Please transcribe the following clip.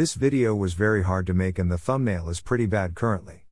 This video was very hard to make and the thumbnail is pretty bad currently.